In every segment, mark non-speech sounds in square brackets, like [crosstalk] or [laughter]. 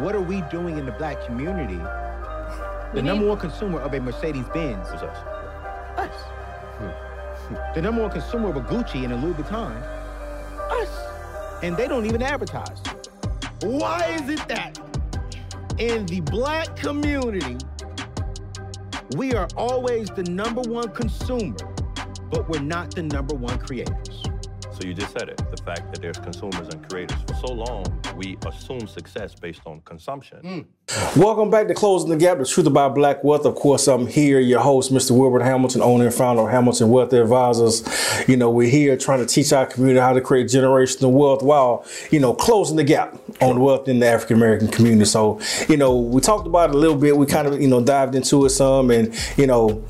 what are we doing in the black community? The number one consumer of a Mercedes Benz It's us. us. Hmm. The number one consumer of a Gucci and a Louis Vuitton, us. And they don't even advertise. Why is it that in the black community, we are always the number one consumer, but we're not the number one creators? So you just said it. The fact that there's consumers and creators. For so long, we assume success based on consumption. Hmm. Welcome back to Closing the Gap, the truth about black wealth. Of course, I'm here, your host, Mr. Wilbert Hamilton, owner and founder of Hamilton Wealth Advisors. You know, we're here trying to teach our community how to create generational wealth while, you know, closing the gap on wealth in the African American community. So, you know, we talked about it a little bit. We kind of, you know, dived into it some and, you know,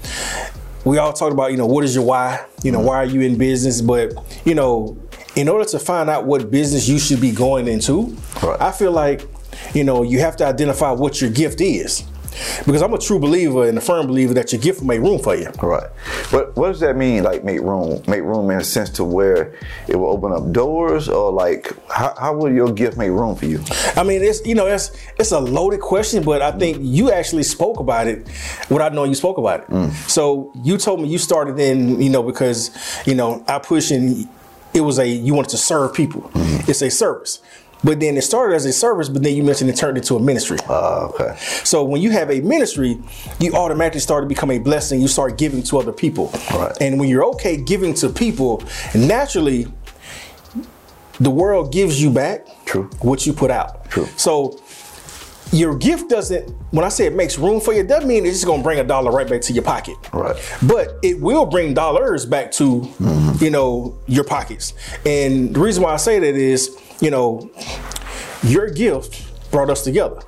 we all talked about, you know, what is your why? You know, why are you in business? But, you know, in order to find out what business you should be going into, Right. I feel like, you know, you have to identify what your gift is. Because I'm a true believer and a firm believer that your gift will make room for you. Right. What what does that mean? Like make room, make room in a sense to where it will open up doors, or like how, how will your gift make room for you? I mean, it's you know, it's it's a loaded question, but I think you actually spoke about it without knowing you spoke about it. Mm. So you told me you started in, you know, because you know I push and it was a you wanted to serve people. It's a service. But then it started as a service, but then you mentioned it turned into a ministry. Uh, okay. So when you have a ministry, you automatically start to become a blessing. You start giving to other people. Right. And when you're okay giving to people, naturally, the world gives you back True. what you put out. True. So your gift doesn't, when I say it makes room for you, it doesn't mean it's just gonna bring a dollar right back to your pocket. Right. But it will bring dollars back to, Mm-hmm. you know, your pockets. And the reason why I say that is, you know, your gift brought us together.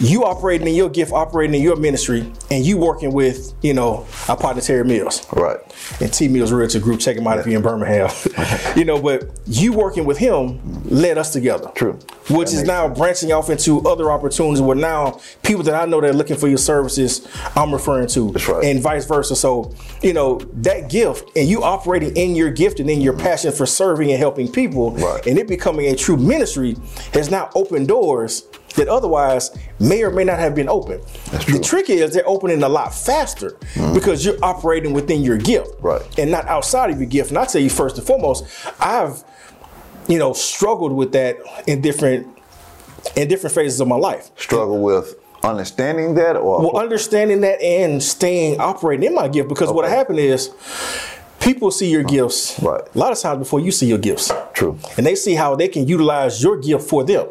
You operating in your gift, operating in your ministry, and you working with, you know, our partner Terry Mills Right. and T Mills Realty Group. Check him out if you're in Birmingham. [laughs] you know, but you working with him led us together. True. Which That is now sense. branching off into other opportunities where now people that I know that are looking for your services, I'm referring to. That's right. And vice versa. So, you know, that gift and you operating in your gift and in your passion for serving and helping people Right. and it becoming a true ministry has now opened doors that otherwise may or may not have been open. That's The trick is they're opening a lot faster mm-hmm. because you're operating within your gift Right. and not outside of your gift. And I tell you first and foremost, I've you know struggled with that in different in different phases of my life. Struggle with understanding that, or Well, understanding that and staying operating in my gift because what happened is people see your gifts Right. a lot of times before you see your gifts. True. And they see how they can utilize your gift for them.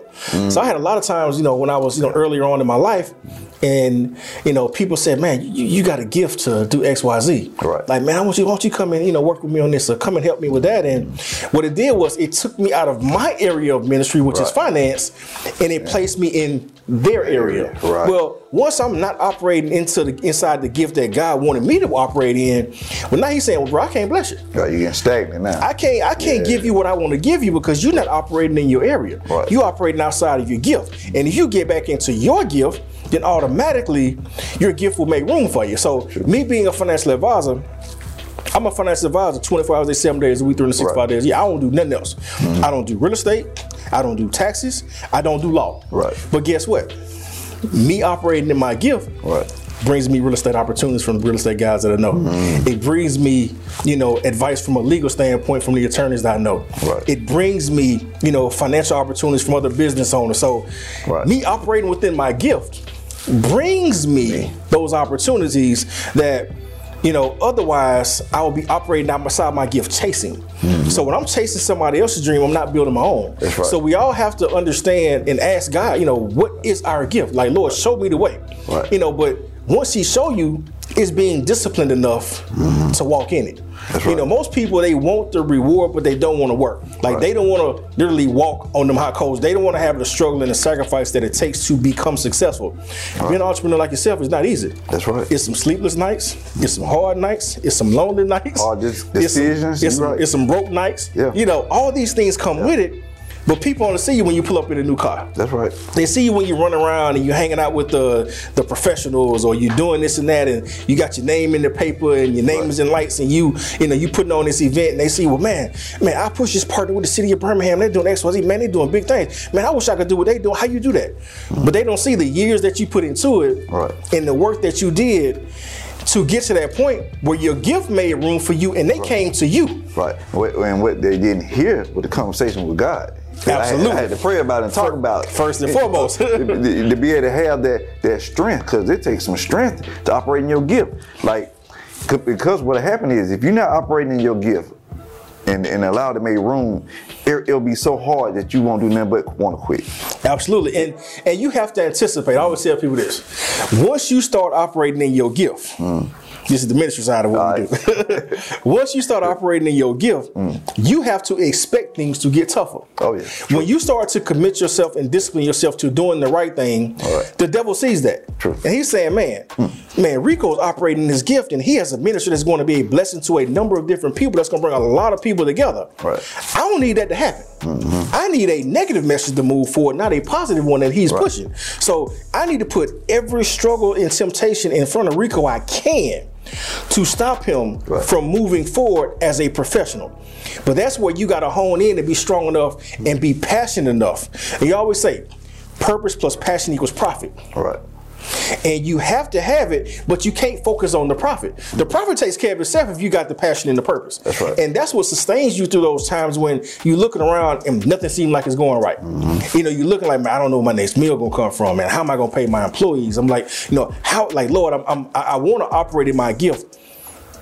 So I had a lot of times, you know, when I was, you know, earlier on in my life, and you know, people said, "Man, you, you got a gift to do X, Y, Z." Right. Like, man, I want you, why don't you come and you know work with me on this, or come and help me with that? And what it did was it took me out of my area of ministry, which is finance, and it placed me in their area. Right. Well, once I'm not operating into the inside the gift that God wanted me to operate in, well, now He's saying, "Well, bro, I can't bless you." Right, you're getting stagnant now. I can't I can't Yeah. give you what I want to give you because you're not operating in your area. Right. You operating outside of your gift. And if you get back into your gift, then automatically your gift will make room for you. So me being a financial advisor, I'm a financial advisor 24 hours a day, seven days a week, 365 Right. Mm-hmm. days. Yeah, I don't do nothing else. I don't do real estate. I don't do taxes. I don't do law. Right. But guess what? Me operating in my gift Right. brings me real estate opportunities from real estate guys that I know. Mm-hmm. It brings me, you know, advice from a legal standpoint from the attorneys that I know. Right. It brings me, you know, financial opportunities from other business owners. So Right. me operating within my gift brings me those opportunities that you know, otherwise I will be operating outside my gift chasing. So when I'm chasing somebody else's dream, I'm not building my own. Mm-hmm. Right. So we all have to understand and ask God, you know, what is our gift? Like, Lord, show me the way. Right. You know, but once He show you, it's being disciplined enough to walk in it. Mm-hmm. That's You right. know, most people they want the reward, but they don't want to work. Like Right. they don't want to literally walk on them hot coals. They don't want to have the struggle and the sacrifice that it takes to become successful. Being an entrepreneur like yourself is not easy. That's right. It's some sleepless nights. It's some hard nights. It's some lonely nights. Hard dis- It's some- decisions, It's some, right. it's some broke nights. Yeah. You know, all these things come with it. But people only see you when you pull up in a new car. That's right. They see you when you run around and you're hanging out with the the professionals, or you're doing this and that, and you got your name in the paper and your name Right. is in lights, and you you know you putting on this event, and they see, well, man, man, I push this partner with the city of Birmingham. They're doing X, Y, Z. Man, they're doing big things. Man, I wish I could do what they do. How you do that? Hmm. But they don't see the years that you put into it, Right. and the work that you did to get to that point where your gift made room for you, and they came to you. Right. And what they didn't hear was the conversation with God. 'Cause I had- Absolutely. I had, to pray about it and talk about it. First and [laughs] foremost. [laughs] to, to- be able to have that that strength, because it takes some strength to operate in your gift. Like, because what happened is if you're not operating in your gift and, and allow to make room, it, it'll be so hard that you won't do nothing but want to quit. Absolutely. And and you have to anticipate. I always tell people this. Once you start operating in your gift, mm. This is the ministry side of what we do. [laughs] [laughs] Once you start operating in your gift, mm. you have to expect things to get tougher. Oh, yeah. When you start to commit yourself and discipline yourself to doing the right thing, All right. the devil sees that. True. And he's saying, man, mm. man, Rico's operating in his gift and he has a ministry that's going to be a blessing to a number of different people that's going to bring a lot of people together. Right. I don't need that to happen. Mm-hmm. I need a negative message to move forward, not a positive one that he's Right. pushing. So I need to put every struggle and temptation in front of Rico I can to stop him Right. from moving forward as a professional. But that's where you got to hone in and be strong enough and be passionate enough. And you always say, purpose plus passion equals profit. All right. And you have to have it, but you can't focus on the profit. The profit takes care of itself if you got the passion and the purpose. That's right. And that's what sustains you through those times when you're looking around and nothing seems like it's going right. Mm-hmm. You know, you're looking like, man, I don't know where my next meal gonna come from, man. How am I gonna pay my employees? I'm like, you know, how like Lord, I'm, I'm I, I want to operate in my gift,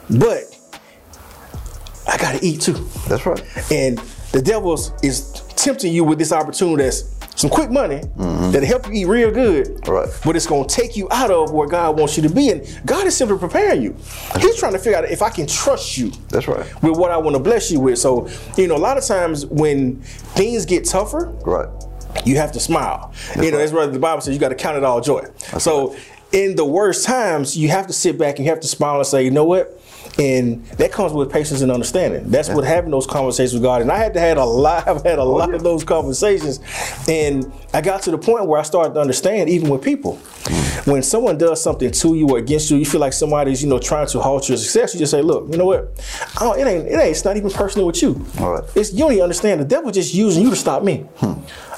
but I gotta eat too. That's right. And the devil is tempting you with this opportunity that's some quick money that'll help you eat real good. Mm-hmm. Right. But it's gonna take you out of where God wants you to be. And God is simply preparing you. He's trying to figure out if I can trust you That's right. with what I want to bless you with. So, you know, a lot of times when things get tougher, Right. you have to smile. you know, right. that's what the Bible says you got to count it all joy. so in the worst times, you have to sit back and you have to smile and say, you know what? And that comes with patience and understanding. That's what having those conversations with God. And I had to had a lot. [laughs] I've had a oh, lot of those conversations, and I got to the point where I started to understand, even with people, mm. when someone does something to you or against you, you feel like somebody's you know trying to halt your success. You just say, look, you know what? I don't, it ain't. It ain't. It's not even personal with you. Right. It's you don't even understand. The devil just using you to stop me. Hmm.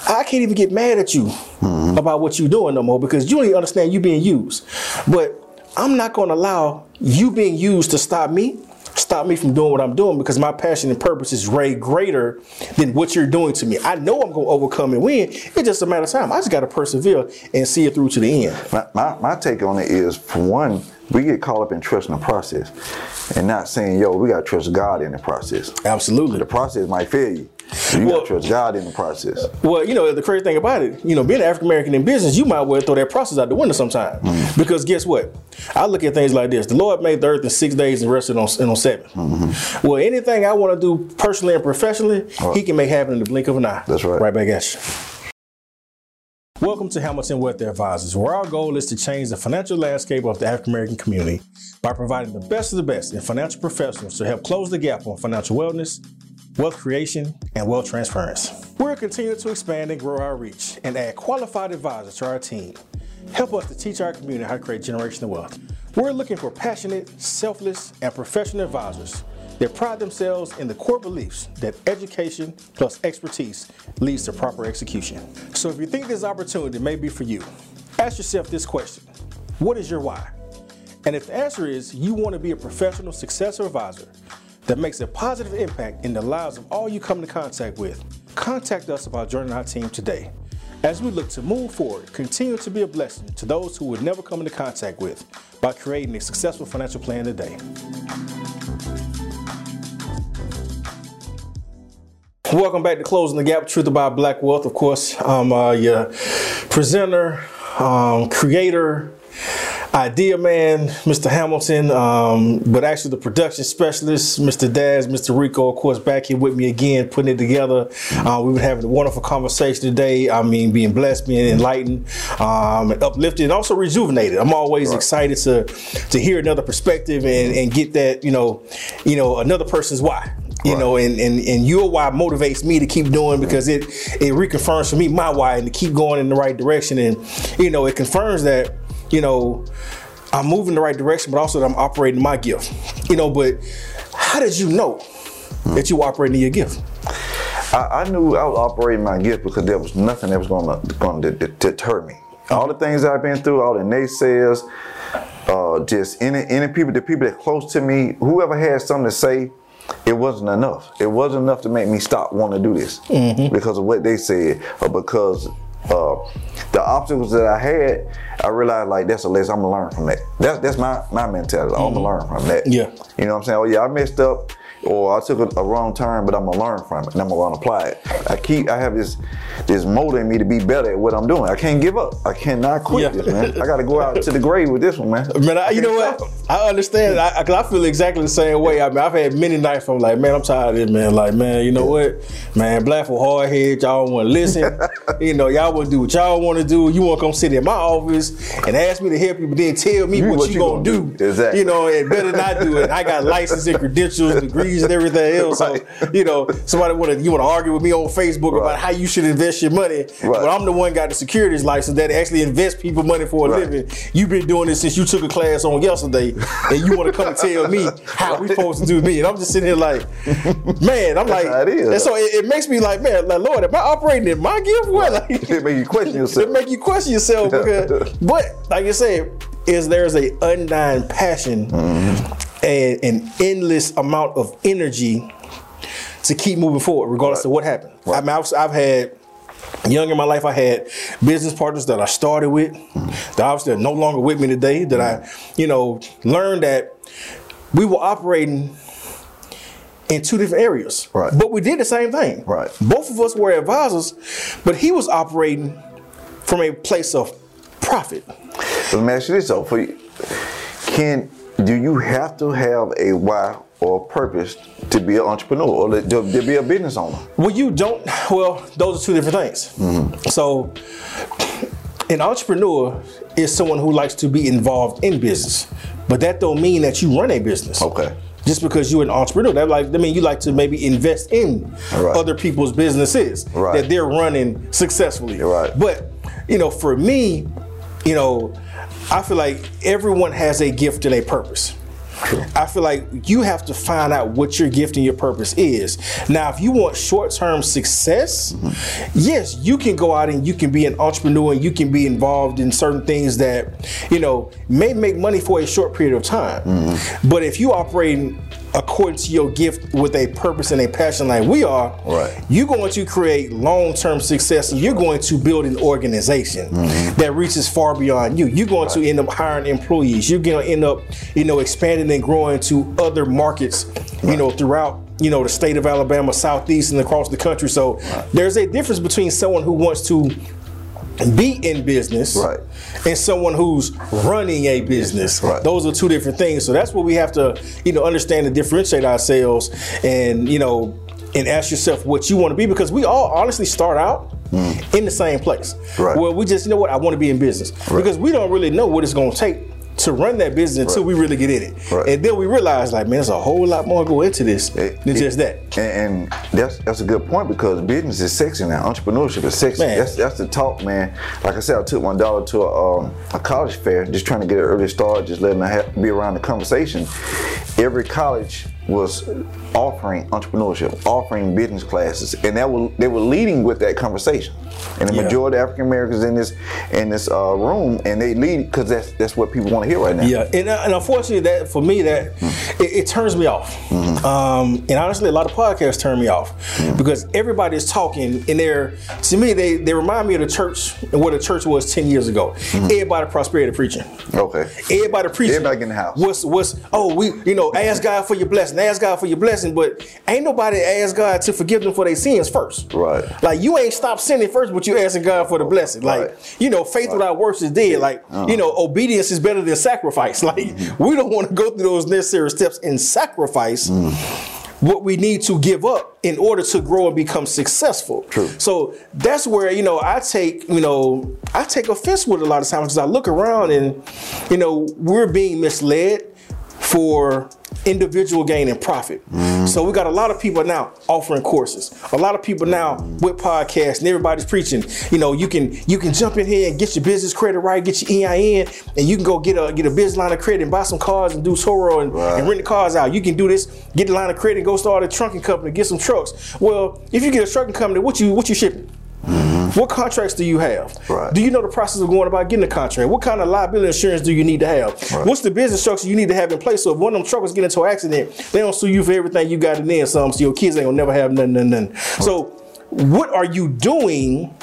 I can't even get mad at you mm-hmm. about what you're doing no more because you don't even understand you being used. But I'm not going to allow you being used to stop me, stop me from doing what I'm doing because my passion and purpose is way greater than what you're doing to me. I know I'm going to overcome and win. It's just a matter of time. I just got to persevere and see it through to the end. My, my, my take on it is, for one, we get caught up in trusting the process and not saying, yo, we got to trust God in the process. Absolutely. The process might fail you. So you Well- got trust God in the process. Well, you know, the crazy thing about it, you know, being an African American in business, you might well throw that process out the window sometime. Mm-hmm. Because guess what? I look at things like this. The Lord made the earth in six days and rested on, and on 7 mm-hmm. Well, anything I want to do personally and professionally, He can make happen in the blink of an eye. That's right. Right back at you. Welcome to Hamilton Wealth Advisors, where our goal is to change the financial landscape of the African American community by providing the best of the best in financial professionals to help close the gap on financial wellness, wealth creation, and wealth transference. We're continuing to expand and grow our reach and add qualified advisors to our team. Help us to teach our community how to create generational wealth. We're looking for passionate, selfless, and professional advisors that pride themselves in the core beliefs that education plus expertise leads to proper execution. So if you think this opportunity may be for you, ask yourself this question What is your why? And if the answer is you want to be a professional successor advisor that makes a positive impact in the lives of all you come into contact with, contact us about joining our team today. As we look to move forward, continue to be a blessing to those who would never come into contact with by creating a successful financial plan today. Welcome back to Closing the Gap, Truth About Black Wealth. Of course, I'm uh, your presenter, um, creator, idea man, Mr. Hamilton, um, but actually the production specialist, Mr. Daz, Mr. Rico, of course, back here with me again, putting it together. Uh, we've been having a wonderful conversation today. I mean, being blessed, being enlightened, um, and uplifted, and also rejuvenated. I'm always excited to to hear another perspective and, and get that, you know, you know, another person's why. You Right. know, and, and and your why motivates me to keep doing because it it reconfirms for me my why and to keep going in the right direction. And you know, it confirms that you know I'm moving in the right direction, but also that I'm operating my gift. You know, but how did you know that you were operating your gift? I, I knew I was operating my gift because there was nothing that was going to going to deter me. All the things I've been through, all the naysayers, uh, just any any people, the people that close to me, whoever had something to say, it wasn't enough. It wasn't enough to make me stop wanting to do this because of what they said or because. Uh, the obstacles that I had, I realized like that's a lesson I'm gonna learn from that. That's that's my my mentality. I'm gonna learn from that. Yeah. You know what I'm saying? Oh yeah, I messed up or I took a, a wrong turn, but I'm gonna learn from it and I'm gonna apply it. I keep I have this this mold in me to be better at what I'm doing. I can't give up. I cannot quit Yeah. this, man. I gotta go out to the grave with this one, man. Man, I, you know what? I understand. I, I, 'cause I feel exactly the same way. I mean, I've had many nights where I'm like, man, I'm tired of this, man. Like, man, you know what? Man, black for hard head. Y'all want to listen. [laughs] you know, y'all want to do what y'all want to do. You want to come sit in my office and ask me to help you, but then tell me You- what, what you you gonna, gonna do. do. Exactly. You know, and better not do it. I got [laughs] license and credentials, degrees, and everything [laughs] else. Right. So, you know, somebody want to you want to argue with me on Facebook Right. about how you should invest your money, but I'm the one got the securities license that actually invest people money for a Right. living. You've been doing this since you took a class on yesterday, and you want to come and tell me [laughs] how we supposed to do me. And I'm just sitting here like, man, I'm like, and so it, it makes me like, man, like Lord, am I operating in my gift? What? Like, It make you question [laughs] yourself. it make you question yourself because, but like you said, is there's a undying passion mm-hmm. and an endless amount of energy to keep moving forward, regardless of what happened. I mean, I've, I've had young in my life, I had business partners that I started with, mm-hmm. that obviously are no longer with me today. That I, mm-hmm. you know, learned that we were operating in two different areas, Right. But we did the same thing, Right. Both of us were advisors, but he was operating from a place of profit. Let me ask you this though: for you, can do you have to have a why or purpose to be an entrepreneur or to, to be a business owner? Well, you don't. Well, those are two different things. Mm-hmm. So, an entrepreneur is someone who likes to be involved in business, but that don't mean that you run a business. Okay. Just because you're an entrepreneur, that like I mean you like to maybe invest in Right. other people's businesses Right. that they're running successfully. Right. But you know, for me, you know, I feel like everyone has a gift and a purpose. I feel like you have to find out what your gift and your purpose is. Now, if you want short term success, mm-hmm. yes, you can go out and you can be an entrepreneur and you can be involved in certain things that, you know, may make money for a short period of time. Mm-hmm. But if you operating according to your gift with a purpose and a passion like we are, Right. you're going to create long-term success and you're going to build an organization mm-hmm. that reaches far beyond you. You're going to end up hiring employees. You're going to end up, you know, expanding and growing to other markets, you know, throughout you know the state of Alabama, southeast, and across the country. So there's a difference between someone who wants to be in business Right. and someone who's running a business. Right. Those are two different things. So that's what we have to, you know, understand and differentiate ourselves and, you know, and ask yourself what you want to be because we all honestly start out mm. in the same place. Right. Well, we just, you know what, I want to be in business. Because we don't really know what it's going to take to run that business until we really get in it. Right. And then we realize like, man, there's a whole lot more go into this It- than it- just that. And, and that's that's a good point because business is sexy now. Entrepreneurship is sexy. Man. That's that's the talk, man. Like I said, I took my daughter to a, um, a college fair, just trying to get an early start, just letting her ha- be around the conversation. Every college was offering entrepreneurship, offering business classes, and that were they were leading with that conversation. And the Yeah. majority of African Americans in this in this uh, room, and they lead because that's that's what people want to hear right now. Yeah, and, uh, and unfortunately, that for me, that it, it turns me off. Um, and honestly, a lot of podcasts turn me off because everybody is talking, and they're to me they they remind me of the church and what the church was ten years ago. Everybody prosperity preaching. Okay. Everybody preaching. Everybody in the house. What's what's oh we you know ask God for your blessing, ask God for your blessing, but ain't nobody ask God to forgive them for their sins first. Right. Like you ain't stopped sinning first, but you asking God for the blessing. Like Right. you know, faith without works is dead. Like uh-huh. you know, obedience is better than sacrifice. [laughs] Like mm-hmm. we don't want to go through those necessary steps and sacrifice. Mm. What we need to give up in order to grow and become successful. True. So that's where you know I take you know I take offense with a lot of times because I look around and you know we're being misled for individual gain and profit. Mm-hmm. So we got a lot of people now offering courses. A lot of people now with podcasts and everybody's preaching. You know, you can you can jump in here and get your business credit right, get your EIN, and you can go get a get a business line of credit and buy some cars and do Turo and, Right. and rent the cars out. You can do this, get the line of credit, and go start a trucking company, get some trucks. Well, if you get a trucking company, what you what you shipping? What contracts do you have? Mm-hmm. Right. Do you know the process of going about getting a contract? What kind of liability insurance do you need to have? Right. What's the business structure you need to have in place so if one of them truckers get into an accident, they don't sue you for everything you got in there. some, so your kids ain't gonna never have nothing, nothing, nothing. So what are you doing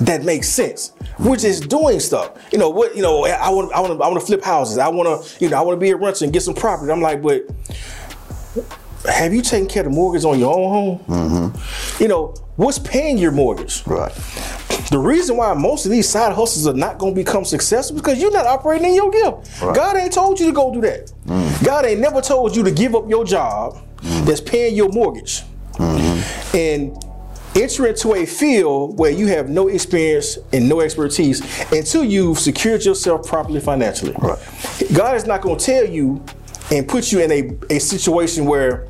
that makes sense? We're just doing stuff. You know what? You know, I want, I want, to, I want to flip houses. I want to, you know, I want to be a renter and get some property. I'm like, but have you taken care of the mortgage on your own home? Mm-hmm. You know, what's paying your mortgage? Right. The reason why most of these side hustles are not going to become successful is because you're not operating in your gift. Right. God ain't told you to go do that. Mm-hmm. God ain't never told you to give up your job mm-hmm. that's paying your mortgage and enter into a field where you have no experience and no expertise until you've secured yourself properly financially. Right. God is not going to tell you and put you in a, a situation where,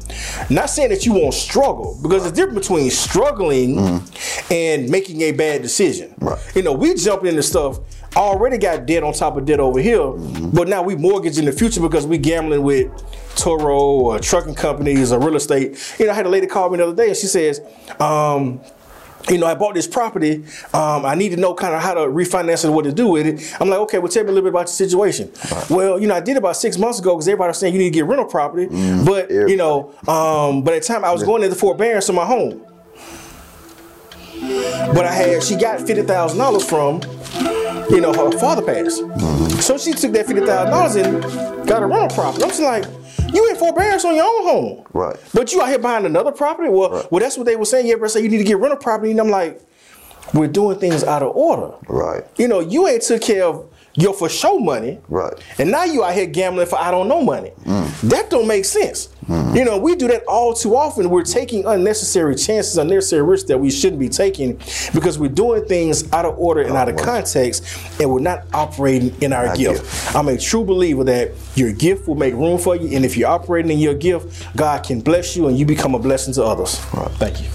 not saying that you won't struggle, because a difference between struggling and making a bad decision. Right. You know, we jumped into stuff, already got debt on top of debt over here, but now we mortgage in the future because we gambling with Turo or trucking companies or real estate. You know, I had a lady call me the other day and she says, um, you know, I bought this property. Um, I need to know kind of how to refinance it, what to do with it. I'm like, okay, well, tell me a little bit about your situation. Well, you know, I did about six months ago because everybody was saying you need to get rental property, but you know, um, but at the time I was going into forbearance on my home. But I had, she got fifty thousand dollars from, you know, her father passed. So she took that fifty thousand dollars and got a rental property. I'm just like, you in forbearance on your own home, Right. But you out here buying another property. Well, Right. well, that's what they were saying. You ever say you need to get rental property, and I'm like, we're doing things out of order. Right. You know, you ain't took care of your for show money. Right. And now you out here gambling for I don't know money. Mm. That don't make sense. Mm. You know, we do that all too often. We're taking unnecessary chances, unnecessary risks that we shouldn't be taking because we're doing things out of order and out of context, and we're not operating in our Our gift. gift. I'm a true believer that your gift will make room for you, and if you're operating in your gift, God can bless you and you become a blessing to others. Right. Thank you.